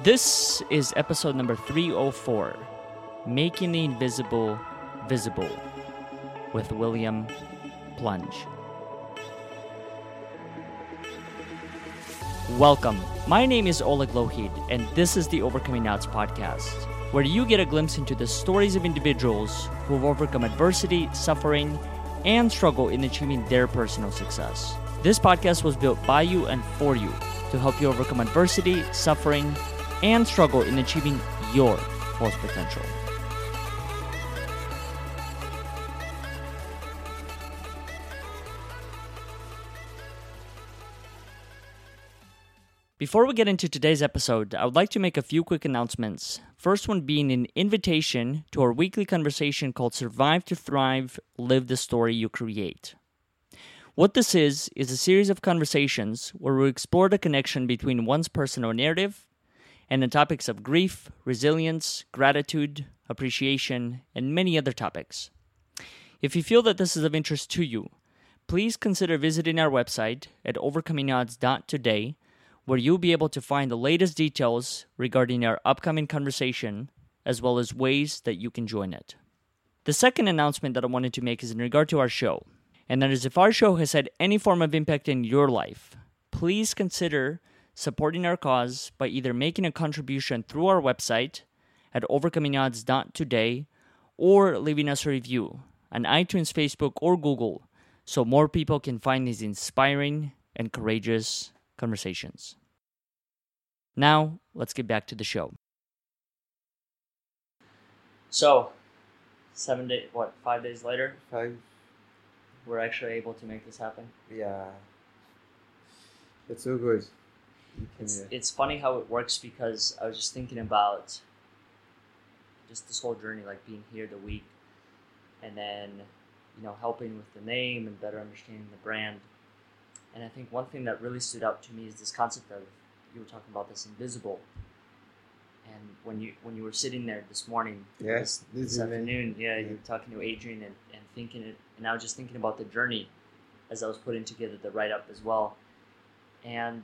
This is episode number 304 Making the Invisible Visible with William Plange. Welcome. My name is Oleg Lohid, and this is the Overcoming Odds podcast, where you get a glimpse into the stories of individuals who have overcome adversity, suffering, and struggle in achieving their personal success. This podcast was built by you and for you to help you overcome adversity, suffering, and struggle in achieving your fullest potential. Before we get into today's episode, I would like to make a few quick announcements. First one being an invitation to our weekly conversation called Survive to Thrive Live the Story You Create. What this is, is a series of conversations where we explore the connection between one's personal narrative and the topics of grief, resilience, gratitude, appreciation, and many other topics. If you feel that this is of interest to you, please consider visiting our website at overcomingodds.today, where you'll be able to find the latest details regarding our upcoming conversation, as well as ways that you can join it. The second announcement that I wanted to make is in regard to our show, and that is if our show has had any form of impact in your life, please consider supporting our cause by either making a contribution through our website at overcomingodds.today or leaving us a review on iTunes, Facebook, or Google so more people can find these inspiring and courageous conversations. Now, let's get back to the show. So, seven days, what, five days later, Five. we're actually able to make this happen. Yeah. It's so good. It's, uh, it's funny how it works because I was just thinking about just this whole journey, like being here the week, and then you know helping with the name and better understanding the brand. And I think one thing that really stood out to me is this concept of you were talking about this invisible. And when you when you were sitting there this morning, Yeah, this, this afternoon, yeah, you were talking to Adrian and, and thinking it, and I was just thinking about the journey as I was putting together the write up as well. And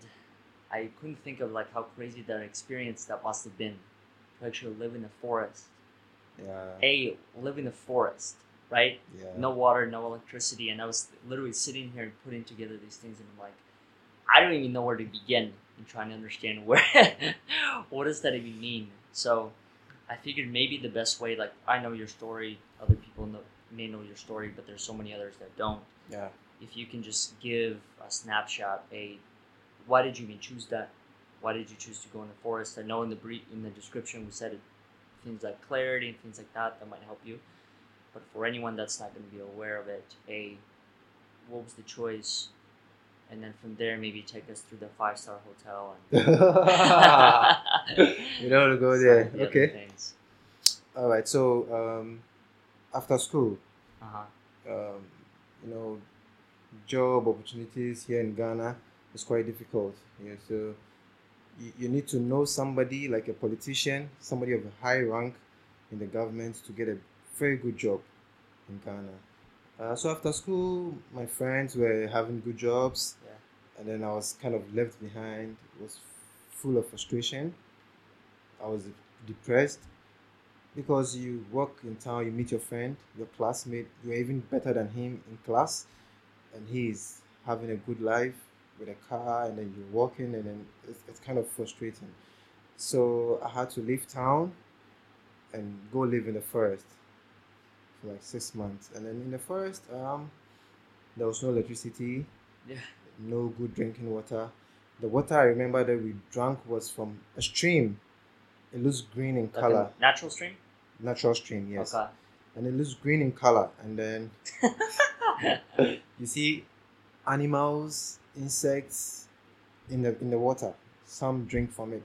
I couldn't think of like how crazy that experience that must have been to actually live in the forest. yeah. A live in the forest, right? Yeah. No water, no electricity, and I was literally sitting here and putting together these things, and I'm like, I don't even know where to begin in trying to understand where what does that even mean. So I figured maybe the best way, like I know your story, other people know, may know your story, but there's so many others that don't Yeah. if you can just give a snapshot a why did you even choose that why did you choose to go in the forest i know in the brief in the description we said it, things like clarity and things like that that might help you but for anyone that's not going to be aware of it a what was the choice and then from there maybe take us through the five star hotel and you don't to go there. the Okay. All right. So, um, after school, uh-huh um, you know, job opportunities here in Ghana is quite difficult. Yeah, so you, you need to know somebody like a politician, somebody of a high rank in the government to get a very good job in Ghana. Uh, so after school, my friends were having good jobs, Yeah. and then I was kind of left behind. It was full of frustration. I was depressed because you work in town, you meet your friend, your classmate, you're even better than him in class, and he's having a good life with a car, and then you're walking and then it's, it's kind of frustrating. So I had to leave town and go live in the forest for like six months, and then in the forest, um, there was no electricity, yeah no good drinking water. The water I remember that we drank was from a stream. It looks green in like color, natural stream natural stream, yes. okay And it looks green in color. And then you see animals, insects in the in the water. Some drink from it.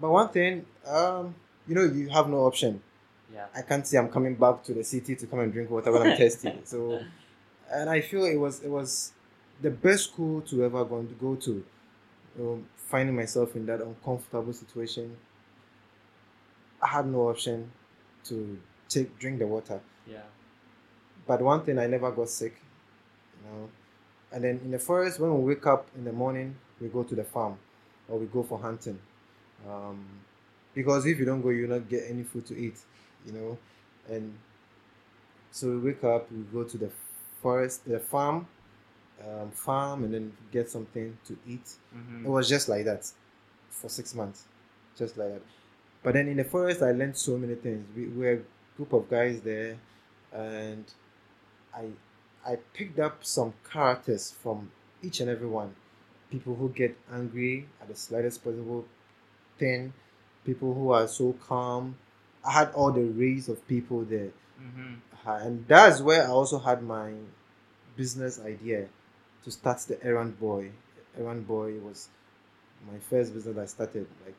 But one thing, um, you know, you have no option. yeah I can't say I'm coming back to the city to come and drink water when I'm thirsty. So, and I feel it was it was the best school to ever go to go to. You know, finding myself in that uncomfortable situation, I had no option to take drink the water. yeah But one thing, I never got sick. You know, and then in the forest, when we wake up in the morning, we go to the farm, or we go for hunting. um, because if you don't go, you'll not get any food to eat, you know. And so we wake up, we go to the forest, the farm, um, farm, and then get something to eat. Mm-hmm. It was just like that for six months, just like that. But then in the forest, I learned so many things. We, we were a group of guys there, and I I picked up some characters from each and every one. People who get angry at the slightest possible thing, people who are so calm. I had all the race of people there, Mm-hmm. Uh, and that's where I also had my business idea to start the errand boy. Errand boy was my first business I started, like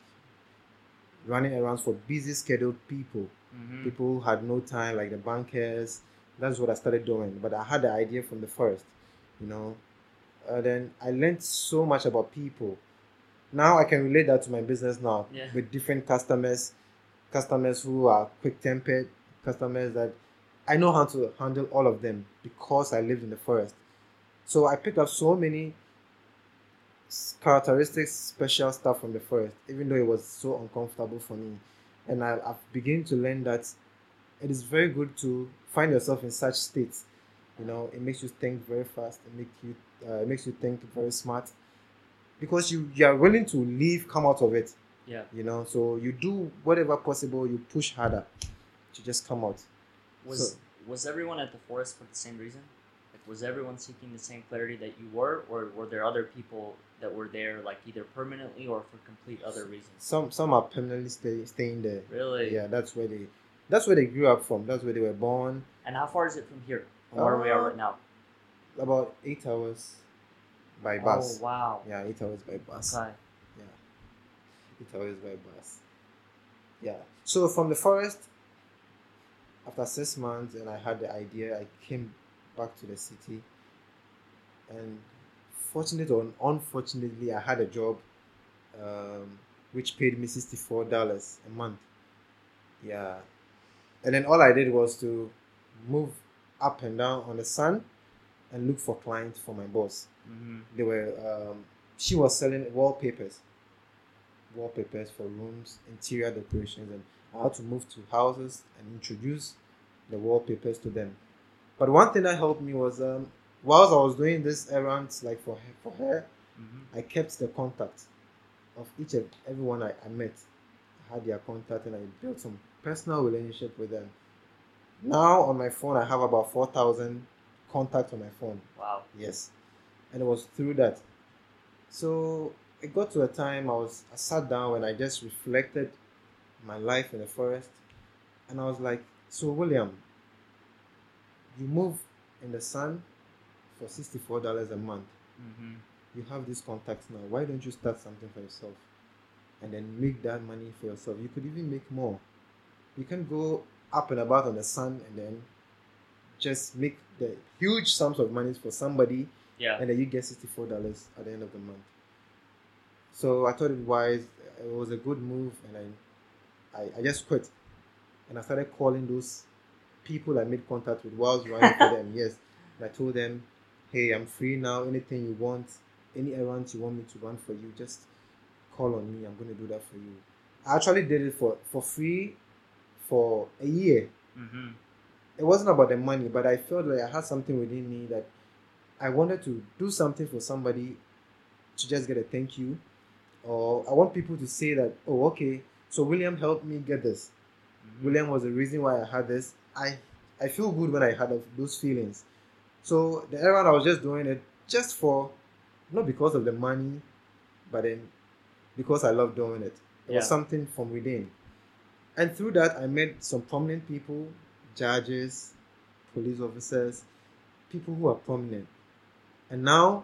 running errands for busy scheduled people Mm-hmm. people who had no time, like the bankers. That's what I started doing. But I had the idea from the first, you know. And then I learned so much about people. Now I can relate that to my business now Yeah. with different customers, customers who are quick tempered, customers that I know how to handle all of them because I lived in the forest. So I picked up so many characteristics, special stuff from the forest, even though it was so uncomfortable for me and I, I've begun to learn that it is very good to find yourself in such states. You know, it makes you think very fast. It makes you uh, it makes you think very smart because you you are willing to leave, come out of it. Yeah. You know, so you do whatever possible. You push harder to just come out. Was So- was everyone at the forest for the same reason? Like, was everyone seeking the same clarity that you were, or were there other people that were there, like either permanently or for complete other reasons? Some some are permanently stay, staying there. Really? Yeah, that's where they that's where they grew up from. That's where they were born. And how far is it from here, from where we are Uh, right now? About eight hours by bus. Oh wow. Yeah, eight hours by bus. Okay. Yeah, Eight hours by bus. Yeah. So from the forest, after six months, and I had the idea, I came back to the city. And fortunately or unfortunately, I had a job um, which paid me $64 a month. Yeah. And then all I did was to move up and down on the sun and look for clients for my boss Mm-hmm. they were um, she was selling wallpapers wallpapers for rooms interior decorations and i had to move to houses and introduce the wallpapers to them but one thing that helped me was um, whilst i was doing this errands like for her, for her Mm-hmm. i kept the contact of each and everyone I, I met i had their contact and i built some personal relationship with them now on my phone i have about 4000 contacts on my phone Wow. Yes. And it was through that. So it got to a time I was I sat down and I just reflected my life in the forest and I was like, So William, you move in the sun for sixty four dollars a month. Mm-hmm. You have these contacts now. Why don't you start something for yourself? And then make that money for yourself. You could even make more. You can go up and about on the sun and then just make the huge sums of money for somebody Yeah. and then you get sixty-four dollars at the end of the month. So I thought it wise. It was a good move, and I, I, I just quit, and I started calling those people I made contact with whilst running for them. Yes, and I told them, "Hey, I'm free now. Anything you want, any errands you want me to run for you, just call on me. I'm going to do that for you." I actually did it for for free for a year Mm-hmm. it wasn't about the money, but I felt like I had something within me that I wanted to do something for somebody to just get a thank you, or I want people to say that, oh, okay, so William helped me get this. William was the reason why I had this. I I feel good when I had those feelings. So the errand I was just doing it just for, not because of the money, but then because I love doing it. It Yeah. was something from within. And through that, I met some prominent people, judges, police officers, people who are prominent. And now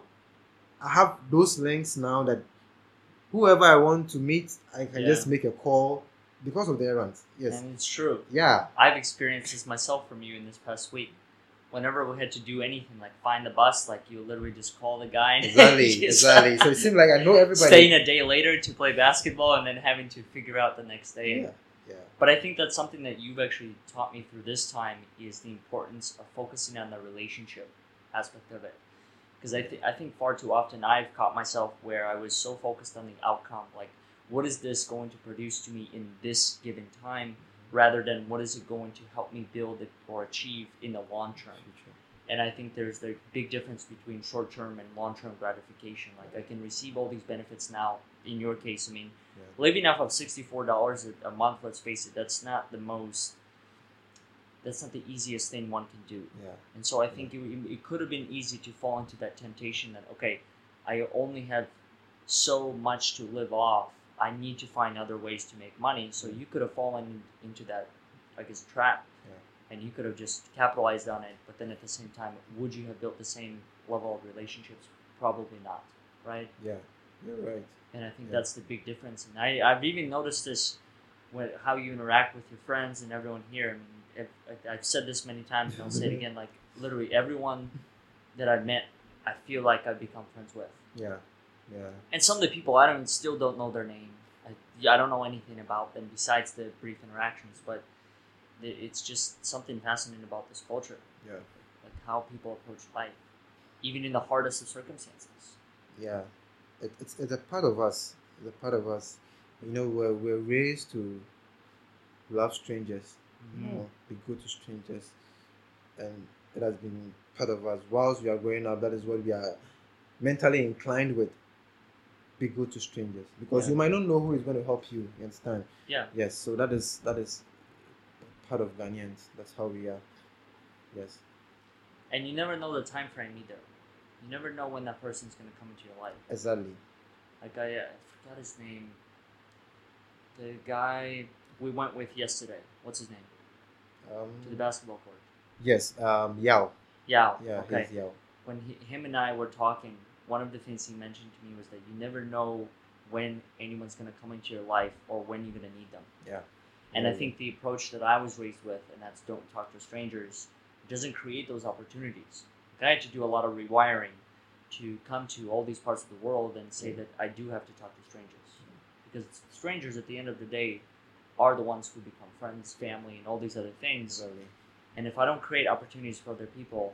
I have those links now that whoever I want to meet, I can Yeah. just make a call because of the errands. Yes. And it's true. Yeah. I've experienced this myself from you in this past week. Whenever we had to do anything, like find the bus, like you literally just call the guy. And Exactly. just exactly. So it seemed like I know everybody. Staying a day later to play basketball and then having to figure out the next day. Yeah. Yeah. But I think that's something that you've actually taught me through this time is the importance of focusing on the relationship aspect of it. Because I, th- I think far too often I've caught myself where I was so focused on the outcome, like what is this going to produce to me in this given time, mm-hmm. rather than what is it going to help me build it or achieve in the long term. And I think there's the big difference between short term and long term gratification. Like I can receive all these benefits now. In your case, I mean, Yeah. living off of sixty four dollars a month. Let's face it, that's not the most. That's not the easiest thing one can do. Yeah. And so I think it, it could have been easy to fall into that temptation that okay, I only have so much to live off. I need to find other ways to make money. So you could have fallen into that, I guess, trap, Yeah. and you could have just capitalized on it. But then at the same time, would you have built the same level of relationships? Probably not, right? Yeah. You're right. And I think Yeah. that's the big difference. And I, I've even noticed this when how you interact with your friends and everyone here. I mean, if, I've said this many times, and I'll say it again. Like literally everyone that I've met, I feel like I've become friends with. Yeah. Yeah. And some of the people I don't still don't know their name. I, I don't know anything about them besides the brief interactions. But it's just something fascinating about this culture, Yeah. like how people approach life, even in the hardest of circumstances. Yeah. It, it's it's a part of us. It's a part of us. You know, we're we're raised to love strangers. You know, be good to strangers, and it has been part of us. Whilst we are growing up, that is what we are mentally inclined with. Be good to strangers because Yeah. you might not know who is going to help you. You understand? Yeah. Yes. So that is that is part of Ghanaians. That's how we are. Yes. And you never know the time frame either. You never know when that person's going to come into your life. Exactly. Like I, I forgot his name. The guy we went with yesterday. What's his name? Um, To the basketball court. yes. Um. Yao. Yao. Yeah. Okay. He's Yao. When he, him and I were talking, one of the things he mentioned to me was that you never know when anyone's going to come into your life or when you're going to need them. Yeah. And I think the approach that I was raised with, and that's don't talk to strangers, doesn't create those opportunities. Like I had to do a lot of rewiring to come to all these parts of the world and say that I do have to talk to strangers. Because strangers, at the end of the day, are the ones who become friends, family, and all these other things. And if I don't create opportunities for other people,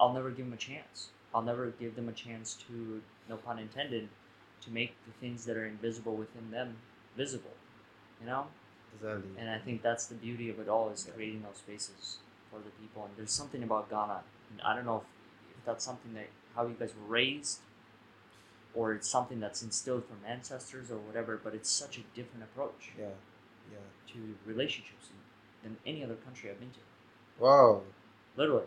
I'll never give them a chance. I'll never give them a chance to, no pun intended, to make the things that are invisible within them visible. You know? Exactly. And I think that's the beauty of it all is Yeah. creating those spaces for the people. And there's something about Ghana. And I don't know if, if that's something that how you guys were raised, or it's something that's instilled from ancestors or whatever. But it's such a different approach Yeah. Yeah. to relationships than any other country I've been to. Wow. Literally,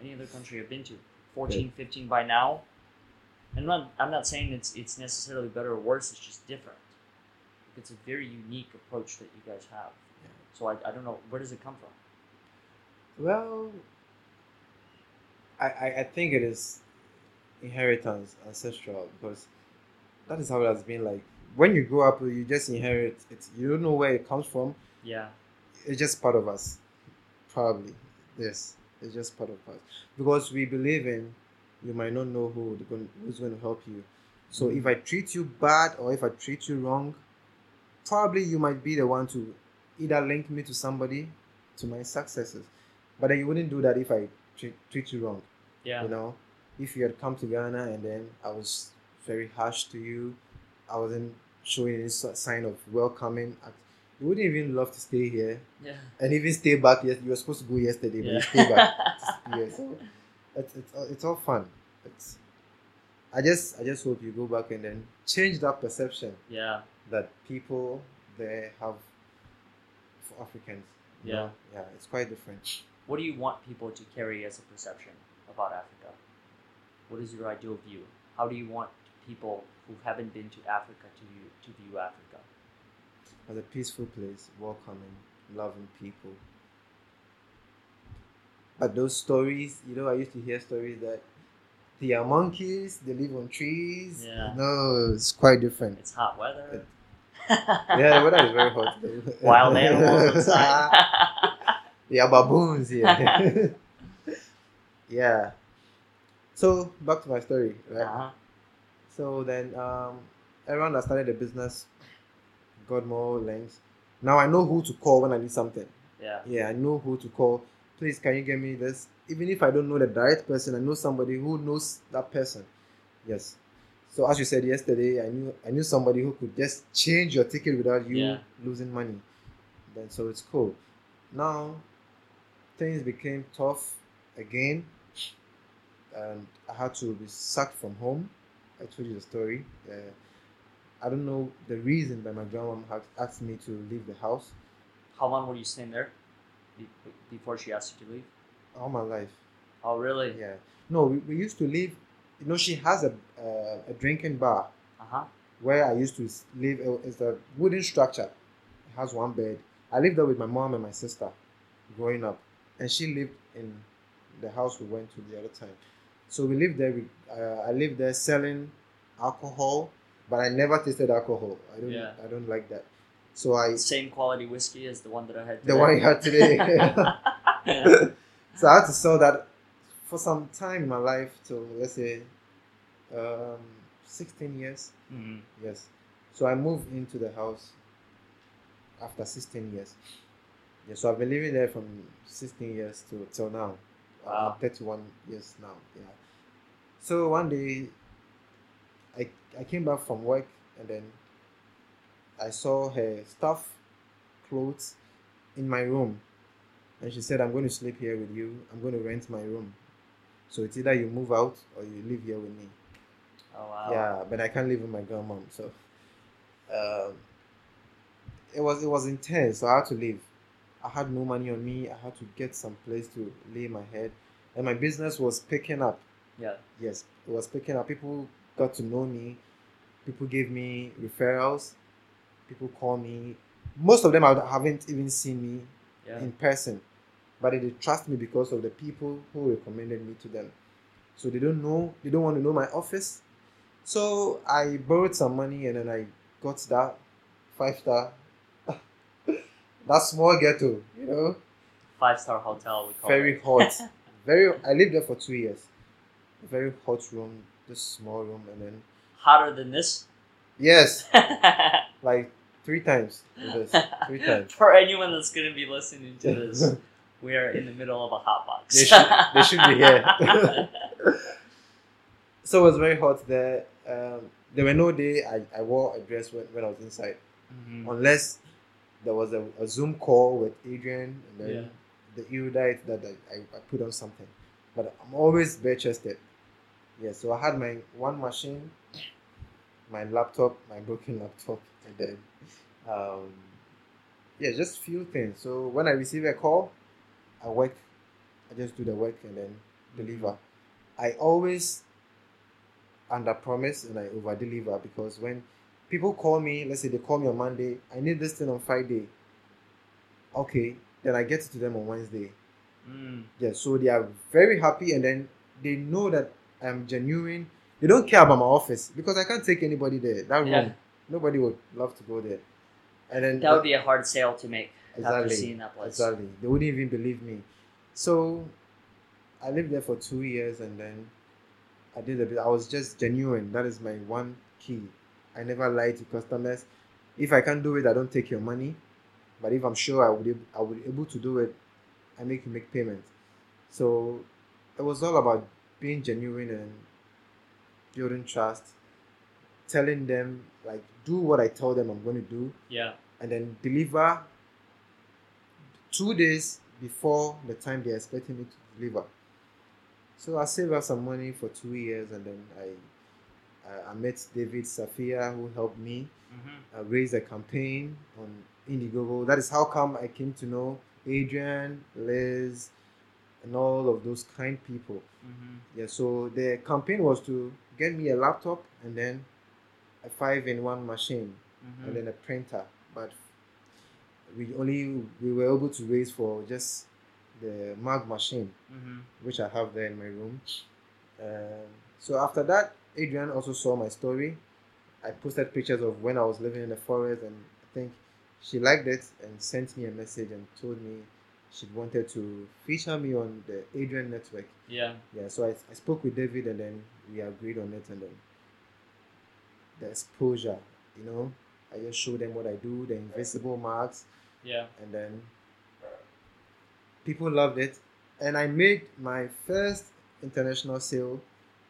any other country I've been to. 14, 15 by now. And I'm not, I'm not saying it's it's necessarily better or worse. It's just different. It's a very unique approach that you guys have. Yeah. So I, I don't know where does it come from. Well, I, I, I think it is inheritance, ancestral, because that is how it has been. Like when you grow up, you just inherit it. You don't know where it comes from. Yeah. It's just part of us, probably. Yes, it's just part of us because we believe in. You might not know who who's going to help you. So mm-hmm. if I treat you bad or if I treat you wrong, probably you might be the one to either link me to somebody to my successes. But then you wouldn't do that if I treat, treat you wrong. Yeah. You know, if you had come to Ghana and then I was very harsh to you, I wasn't showing any sign of welcoming. You wouldn't even love to stay here Yeah. and even stay back. Yes, you were supposed to go yesterday, but Yeah. you stay back. yeah, so it's, it's, all- it's all fun. It's, I just I just hope you go back and then change that perception yeah. that people there have for Africans. Yeah. know? yeah, it's quite different. What do you want people to carry as a perception about Africa? What is your ideal view? How do you want people who haven't been to Africa to view, to view Africa? As a peaceful place, welcoming, loving people. But those stories, you know, I used to hear stories that they are monkeys, they live on trees. Yeah. No, it's quite different. It's hot weather. Yeah, the weather is very hot. Wild animals inside. yeah, baboons here. yeah. So back to my story, right? uh-huh. So then, um, everyone that started the business got more links. Now I know who to call when I need something. Yeah. Yeah, I know who to call. Please, can you get me this? Even if I don't know the direct person, I know somebody who knows that person. Yes. So as you said yesterday, I knew I knew somebody who could just change your ticket without you Yeah. losing money. Then so it's cool. Now things became tough again, and I had to be sacked from home. I told you the story. Uh, I don't know the reason, but my grandma had asked me to leave the house How long were you staying there before she asked you to leave? all my life. Oh, really? Yeah. No, we, we used to live. You know, she has a uh, a drinking bar Uh huh. where I used to live. uh, It's a wooden structure. It has one bed. I lived there with my mom and my sister, growing up, and she lived in the house we went to the other time. So we lived there. We, uh, I lived there selling alcohol, but I never tasted alcohol. I don't. Yeah. I don't like that. So I Same quality whiskey as the one that I had. the one you had today. so I had to sell that for some time in my life. So let's say, um, sixteen years. Mhm. Yes. So I moved into the house after 16 years. Yeah, so I've been living there from 16 years to till now. Wow. I'm 31 years now. Yeah. So one day I I came back from work and then I saw her stuff, clothes in my room. And she said, I'm going to sleep here with you. I'm going to rent my room. So it's either you move out or you live here with me. Oh wow. Yeah, but I can't live with my grandmom, so um, it was it was intense. So I had to leave. I had no money on me. I had to get some place to lay my head, and my business was picking up. Yeah. Yes, it was picking up. People got to know me. People gave me referrals. People call me. Most of them I haven't even seen me Yeah. in person, but they trust me because of the people who recommended me to them. So they don't know, they don't want to know my office. So I borrowed some money and then I got that five star, that small ghetto, you know, Five star hotel. We call very it. hot, very. I lived there for two years. Very hot room, this small room, and then Hotter than this. yes, like three times. this, three times. For anyone that's going to be listening to this, we are in the middle of a hot box. They should, they should be here. so it was very hot there. Um, there were no day I, I wore a dress when, when I was inside, Mhm. unless there was a, a Zoom call with Adrian and then Yeah. the erudite that I, I, put on something. But I'm always bare chested. Yeah, so I had my one machine, my laptop, my broken laptop, and then um, yeah, just few things. So when I receive a call, I work, I just do the work and then deliver. I always under promise and I over deliver because when people call me, let's say they call me on Monday, I need this thing on Friday. Okay, then I get it to them on Wednesday. Mm. Yeah, so they are very happy and then they know that I'm genuine. They don't care about my office because I can't take anybody there. That room, Yeah. nobody would love to go there. And then That would be a hard sale to make after seeing that place. Exactly. They wouldn't even believe me. So I lived there for two years and then I did a bit. I was just genuine. That is my one key. I never lie to customers. If I can't do it, I don't take your money. But if I'm sure I would, I would be able to do it, I make you make payment. So it was all about being genuine and building trust, telling them like do what I tell them I'm going to do Yeah. and then deliver two days before the time they're expecting me to deliver. So I saved up some money for two years, and then I I, I met David Safia who helped me hmm uh, raise a campaign on Indiegogo. That is how come I came to know Adrian, Liz, and all of those kind people. hmm Yeah, so the campaign was to get me a laptop and then a five-in-one machine hmm and then a printer. But we only we were able to raise for just the mag machine, hmm which I have there in my room. Um, so after that, Adrian also saw my story. I posted pictures of when I was living in the forest, and I think she liked it and sent me a message and told me she wanted to feature me on the Adrian network. Yeah. Yeah, so I, I spoke with David and then we agreed on it and then the exposure, you know, I just showed them what I do, the invisible mugs, Yeah. and then people loved it. And I made my first international sale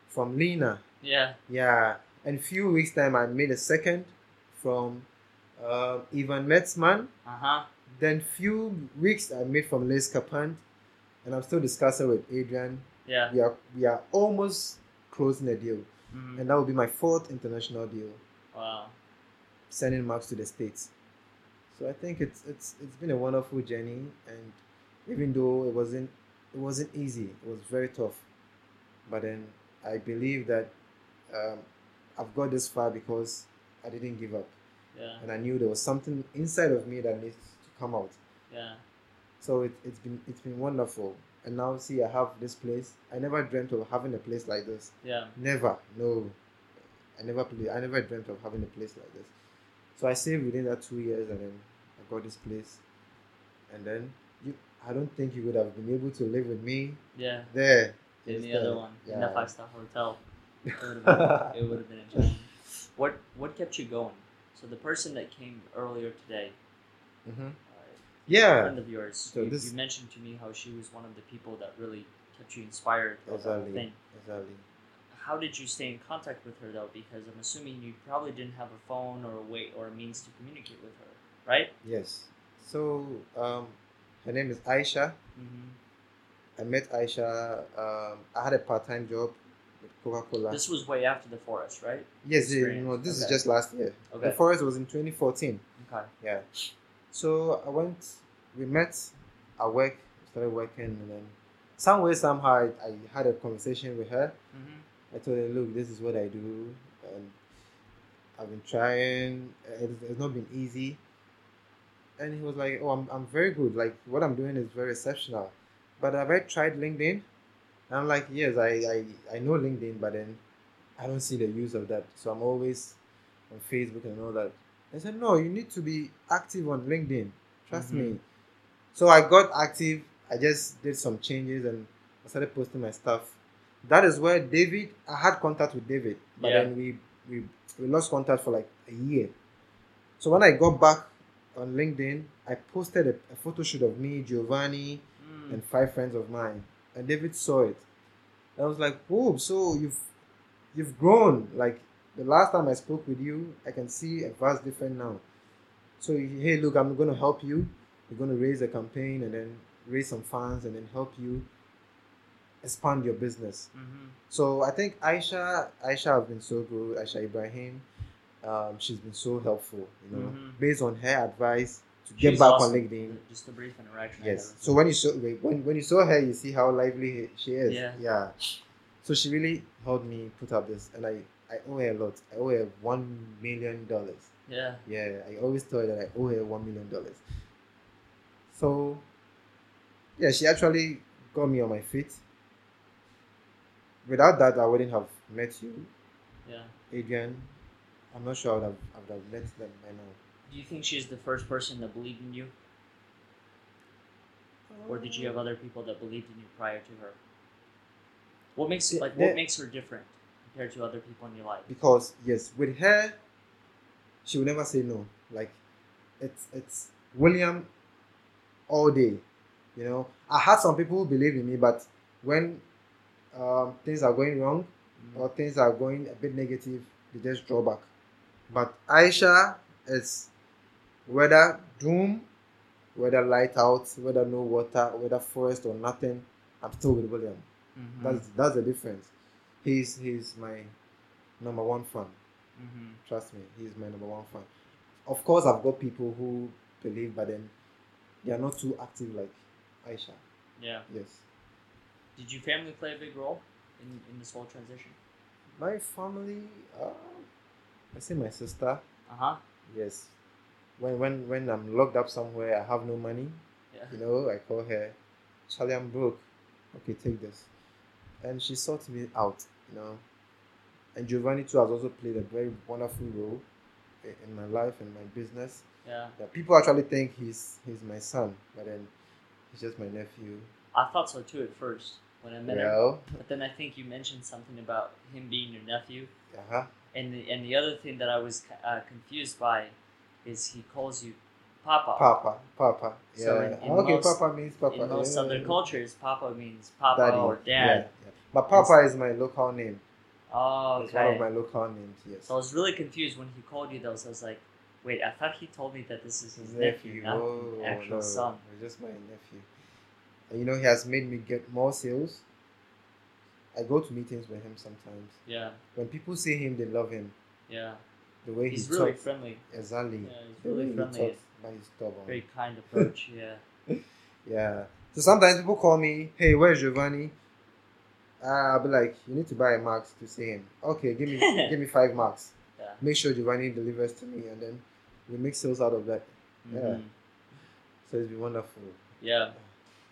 from Lena. Yeah. Yeah, And few weeks time, I made a second from uh, Ivan Metzman. Uh huh. Then few weeks I made from Les Capant, and I'm still discussing with Adrian. Yeah. We are we are almost closing a deal, Mhm. and that will be my fourth international deal, Wow. sending marks to the states. So I think it's it's it's been a wonderful journey, and even though it wasn't it wasn't easy, it was very tough, but then I believe that um, I've got this far because I didn't give up, Yeah. and I knew there was something inside of me that needs to come out. Yeah. So it, it's been it's been wonderful, and now see I have this place. I never dreamt of having a place like this. Yeah. Never, no. I never I never dreamt of having a place like this. So I saved within that two years, and then I got this place, and then you. I don't think you would have been able to live with me Yeah. there. In the other one, in the five star hotel, it would have been, it would have been a challenge. What What kept you going? So the person that came earlier today, Mhm. uh, a Yeah, friend of yours, So you, this- you mentioned to me how she was one of the people that really kept you inspired. throughout the whole exactly, thing. exactly. How did you stay in contact with her though? Because I'm assuming you probably didn't have a phone or a way or a means to communicate with her, right? Yes. So um, her name is Aisha. Mm-hmm. I met Aisha. Um, I had a part-time job with Coca-Cola. This was way after the forest, right? yes, experience. no, this is just last year. Okay. The forest was in 2014. Okay. Yeah. So I went. We met. I work. Started working, and then some way somehow I, I had a conversation with her. Mm-hmm. I told her, look, this is what I do, and I've been trying. It's, it's not been easy. And he was like, oh, I'm, I'm very good. Like what I'm doing is very exceptional. But have I tried LinkedIn? And I'm like, yes, I, I, I know LinkedIn, but then I don't see the use of that. So I'm always on Facebook and all that. I said, no, you need to be active on LinkedIn. Trust Mhm. me. So I got active. I just did some changes and I started posting my stuff. That is where David, I had contact with David, but Yeah. then we, we we lost contact for like a year. So when I got back on LinkedIn, I posted a, a photo shoot of me, Giovanni, Mm. and five friends of mine, and David saw it. And I was like, "Whoa! So you've you've grown. Like the last time I spoke with you, I can see a vast difference now. So hey, look, I'm going to help you. We're going to raise a campaign and then raise some funds and then help you expand your business. Mhm. So I think Aisha, Aisha has been so good. Aisha Ibrahim, um, she's been so helpful. You know, Mhm. based on her advice to get back awesome. on LinkedIn. Just a brief interaction. Yes. So when you saw when when you saw her, you see how lively she is. Yeah. Yeah. So she really helped me put up this, and I I owe her a lot. I owe her one million dollars. Yeah. Yeah. I always tell her that I owe her one million dollars. So. Yeah, she actually got me on my feet. Without that, I wouldn't have met you, Yeah. Adrian. I'm not sure I would have, I would have met them by now. Do you think she's the first person that believed in you, or did you have other people that believed in you prior to her? What makes Yeah, like what makes her different compared to other people in your life? because yes, with her, she will never say no. Like it's it's William all day. You know, I had some people who believe in me, but when um, things are going wrong or things are going a bit negative, they just draw back. But Aisha is whether doom, whether light out, whether no water, whether forest or nothing, I'm still with William. Mhm. That's that's the difference. He's he's my number one fan. Mhm. Trust me, he's my number one fan. Of course, I've got people who believe, but then they are not too active like Aisha. Yeah. Yes, Did your family play a big role in, in this whole transition? my family. Uh, I say my sister. Uh huh. Yes, when when when I'm locked up somewhere, I have no money. Yeah. You know, I call her, Charlie, I'm broke. Okay, take this, and she sorts me out. You know, and Giovanni too has also played a very wonderful role i- in my life and my business. Yeah. that people actually think he's he's my son, but then he's just my nephew. I thought so too at first when I met him, but then I think you mentioned something about him being your nephew, uh-huh. and the, and the other thing that I was uh, confused by is he calls you Papa. Papa, Papa. Yeah. So in- in okay, most- Papa means Papa. In most yeah. other cultures, Papa means Papa Daddy. or Dad. yeah. But Papa is my local name. Oh, okay. It's one of my local names. Yes. So I was really confused when he called you those. I was like, wait, I thought he told me that this is his His nephew, not Oh, actual no, son. It's just my nephew. And you know, he has made me get more sales. I go to meetings with him sometimes. Yeah, When people see him, they love him. yeah. The way He's he really talks. friendly. Exactly. Yeah, he's really way he friendly. talks, but he's stubborn. Very kind approach. Yeah. Yeah. So sometimes people call me, hey, where's Giovanni? Uh, I'll be like, you need to buy a max to see him. Okay, give me give me five marks. Yeah. Make sure Giovanni delivers to me, and then we make sales out of that. Yeah. Mhm. So it's been wonderful. Yeah.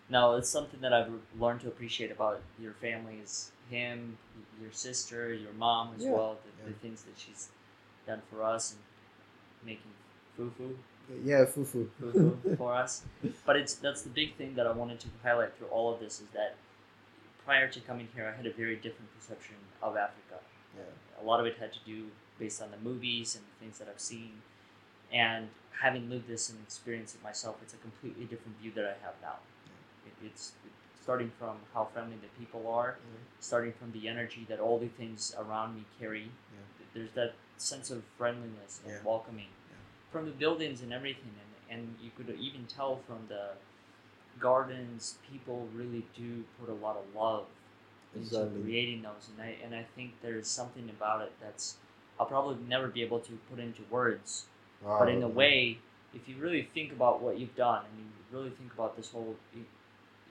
No, it's something that I've learned to appreciate about your family is him, your sister, your mom as Yeah, well. The, the things that she's done for us and making fufu, Yeah, fufu. fufu for us. But it's that's the big thing that I wanted to highlight through all of this is that prior to coming here, I had a very different perception of Africa. Yeah. A lot of it had to do based on the movies and the things that I've seen. And having lived this and experienced it myself, it's a completely different view that I have now. It, it's starting from how friendly the people are, mm-hmm. starting from the energy that all the things around me carry. There's that sense of friendliness and Yeah. welcoming from the buildings and everything. And, and you could even tell from the gardens, people really do put a lot of love into creating those. And I, and I think there's something about it that's I'll probably never be able to put into words. Wow. But in a way, if you really think about what you've done and you really think about this whole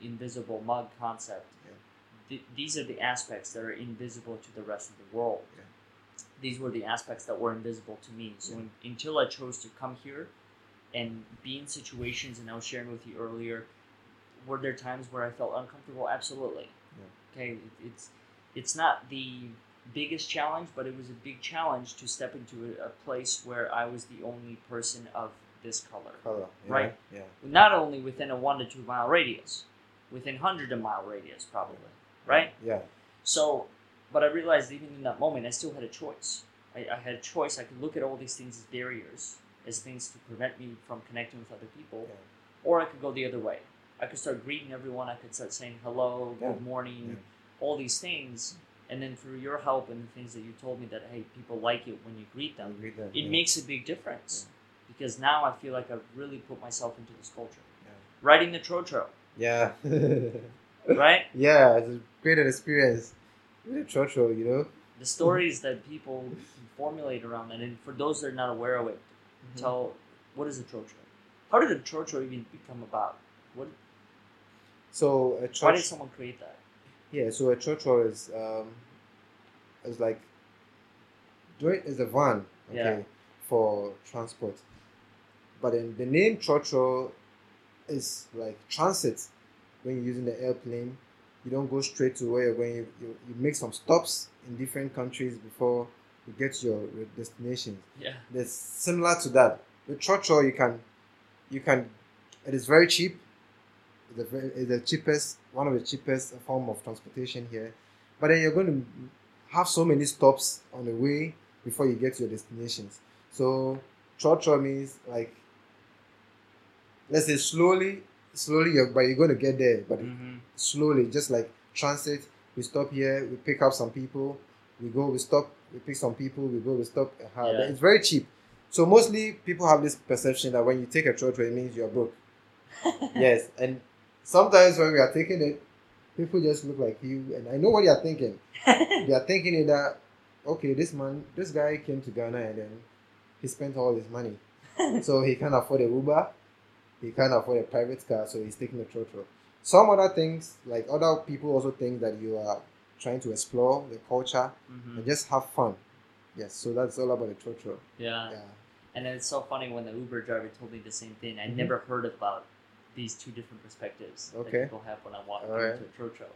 invisible mug concept, Yeah. th- these are the aspects that are invisible to the rest of the world. Yeah. These were the aspects that were invisible to me. So Yeah. un- until I chose to come here and be in situations, and I was sharing with you earlier, were there times where I felt uncomfortable? Absolutely. Okay, it, it's it's not the biggest challenge, but it was a big challenge to step into a, a place where I was the only person of this color. Color. Yeah. Right. Yeah. Not only within a one to two mile radius, within hundred of mile radius probably. Right. Yeah. So, but I realized even in that moment, I still had a choice. I, I had a choice. I could look at all these things as barriers, as things to prevent me from connecting with other people, Yeah. or I could go the other way. I could start greeting everyone. I could start saying hello, Yeah. good morning, Yeah. all these things. And then through your help and the things that you told me that hey, people like it when you greet them, agree that. it makes a big difference. Because now I feel like I've really put myself into this culture. Riding the trotro, Yeah. right? yeah, it's a great experience. With a trotro, you know. the stories that people formulate around that, and for those that are not aware of it, tell what is a trotro? How did a trotro even become about? What? So a Why did someone create that? Yeah, so a trotro is um, is like doing is a van, okay, Yeah. for transport. But then the name trotro is like transit. When you're using the airplane, you don't go straight to where you're going. You, you, you make some stops in different countries before you get to your your destination. Yeah, That's similar to that. With trotro, you can, you can, it is very cheap. It's the, it's the cheapest, one of the cheapest form of transportation here. But then you're going to have so many stops on the way before you get to your destinations. So trotro means like, let's say slowly, slowly, you're, but you're going to get there. But hmm slowly, just like transit. We stop here, we pick up some people, we go, we stop, we pick some people, we go, we stop. Uh, Yeah. It's very cheap. So mostly people have this perception that when you take a trotro, it means you're broke. yes, and sometimes when we are taking it, people just look like you, and I know what you are thinking. They are thinking that okay, this man, this guy came to Ghana and then he spent all his money, so he can't afford a Uber, he can't afford a private car, so he's taking a trotro. Some other things, like other people also think that you are trying to explore the culture Mhm. and just have fun. Yes, so that's all about the trotro. Yeah, Yeah. and it's so funny when the Uber driver told me the same thing. I Mhm. never heard about these two different perspectives Okay. that people have when I walk into a trotro.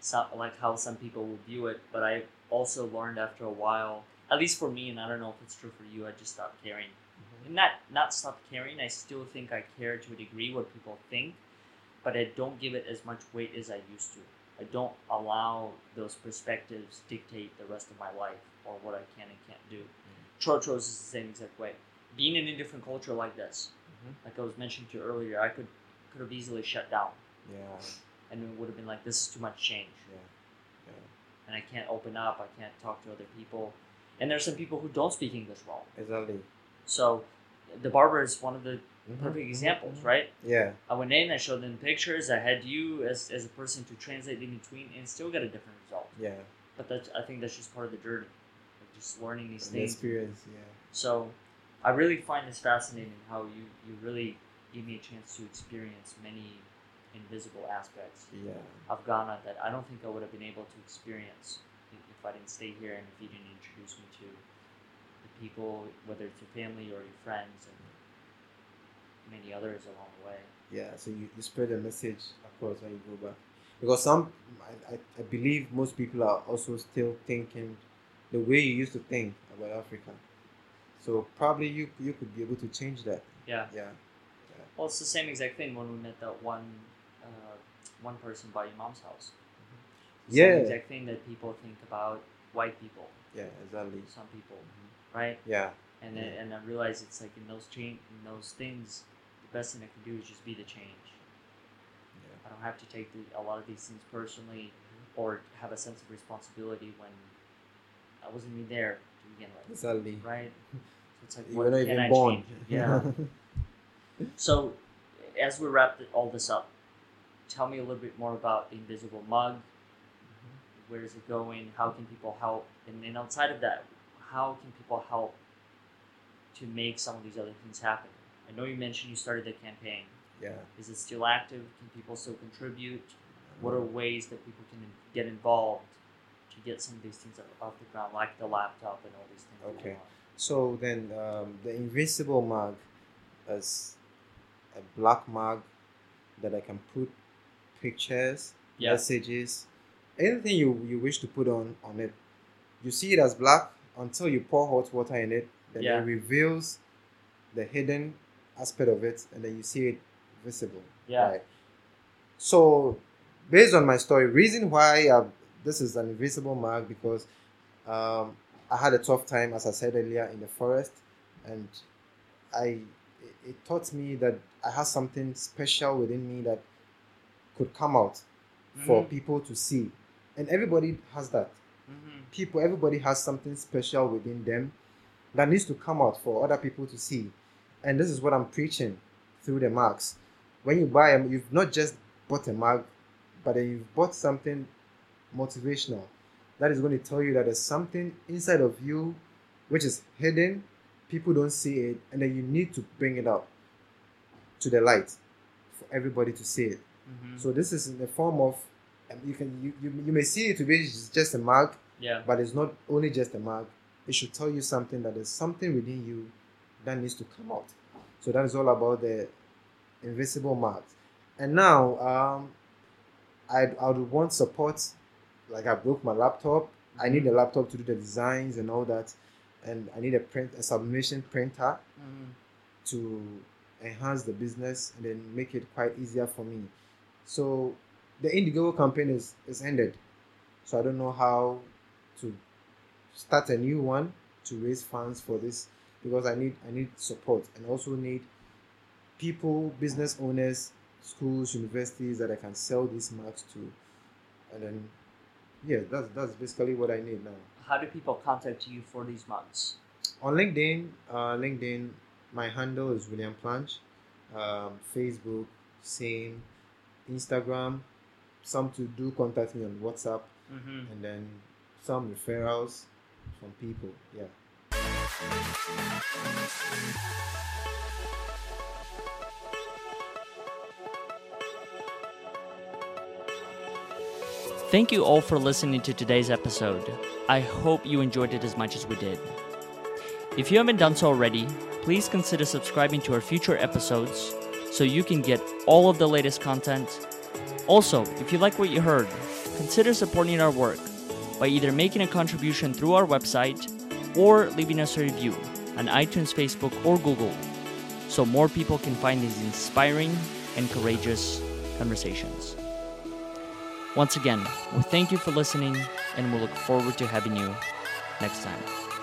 So, like how some people will view it, but I also learned after a while, at least for me, and I don't know if it's true for you. I just stopped caring. Mm-hmm. And not not stopped caring. I still think I care to a degree what people think, but I don't give it as much weight as I used to. I don't allow those perspectives dictate the rest of my life or what I can and can't do. Trotros is the same exact way. Being in a different culture like this, Mhm. like I was mentioning to you earlier, I could could have easily shut down, Yeah, and it would have been like, "This is too much change." yeah, yeah. and I can't open up. I can't talk to other people, and there's some people who don't speak English well. Exactly. So, the barber is one of the Mhm, perfect examples, mhm. right? Yeah. I went in, I showed them pictures, I had you as, as a person to translate in between, and still get a different result. Yeah. But that's I think that's just part of the journey, like just learning these The things. experience. Yeah. So, I really find this fascinating how you you really gave me a chance to experience many invisible aspects Yeah. of Ghana that I don't think I would have been able to experience if, if I didn't stay here and if you didn't introduce me to the people, whether it's your family or your friends and many others along the way. Yeah. So you, you spread the message across when you go back, because some I, I, I believe most people are also still thinking the way you used to think about Africa. So probably you you could be able to change that. Yeah. Yeah. Well, it's the same exact thing when we met that one uh, one person by your mom's house. Same Yeah. exact thing that people think about white people, Yeah. Exactly. some people, right? Yeah. And then, and I realize it's like in those change in those things, the best thing I can do is just be the change. Yeah. I don't have to take the, a lot of these things personally mm-hmm. or have a sense of responsibility when I wasn't even there to begin with, Exactly. right? So it's like, what can even I born. change? Yeah. so, as we wrap all this up, tell me a little bit more about the invisible mug. Mm-hmm. Where is it going? How can people help? And then outside of that, how can people help to make some of these other things happen? I know you mentioned you started the campaign. yeah. Is it still active? Can people still contribute? What are ways that people can get involved to get some of these things off the ground, like the laptop and all these things? Okay. So then, um, the invisible mug is a black mug that I can put pictures, Yeah. messages, anything you, you wish to put on on it. You see it as black until you pour hot water in it, then Yeah. it reveals the hidden aspect of it, and then you see it visible. Yeah. Right. So, based on my story, reason why I, this is an invisible mug because um, I had a tough time, as I said earlier, in the forest, and I it, taught me that I had something special within me that could come out for Mhm. people to see, and everybody has that. Mm-hmm. People, everybody has something special within them that needs to come out for other people to see, and this is what I'm preaching through the marks. When you buy them, you've not just bought a mug, but then you've bought something motivational that is going to tell you that there's something inside of you which is hidden people don't see it and then you need to bring it up to the light for everybody to see it Mm-hmm. so this is in the form of you can you, you, you may see it to be just a mark yeah. but it's not only just a mark it should tell you something that there's something within you that needs to come out so that is all about the invisible mugs and now um i i would want support like i broke my laptop i need a laptop to do the designs and all that and i need a print a sublimation printer Mm-hmm. to enhance the business and then make it quite easier for me. So the Indiegogo campaign is, is ended. So I don't know how to start a new one to raise funds for this because I need I need support and also need people, business owners, schools, universities that I can sell these marks to. And then yeah, that's that's basically what I need now. How do people contact you for these mugs? on LinkedIn, uh, LinkedIn, my handle is William Plange. Um, Facebook, same. Instagram, some to do contact me on WhatsApp, Mm-hmm. and then some referrals from people. Yeah. Thank you all for listening to today's episode. I hope you enjoyed it as much as we did. If you haven't done so already, please consider subscribing to our future episodes so you can get all of the latest content. Also, if you like what you heard, consider supporting our work by either making a contribution through our website or leaving us a review on iTunes, Facebook, or Google so more people can find these inspiring and courageous conversations. Once again, we thank you for listening and we look forward to having you next time.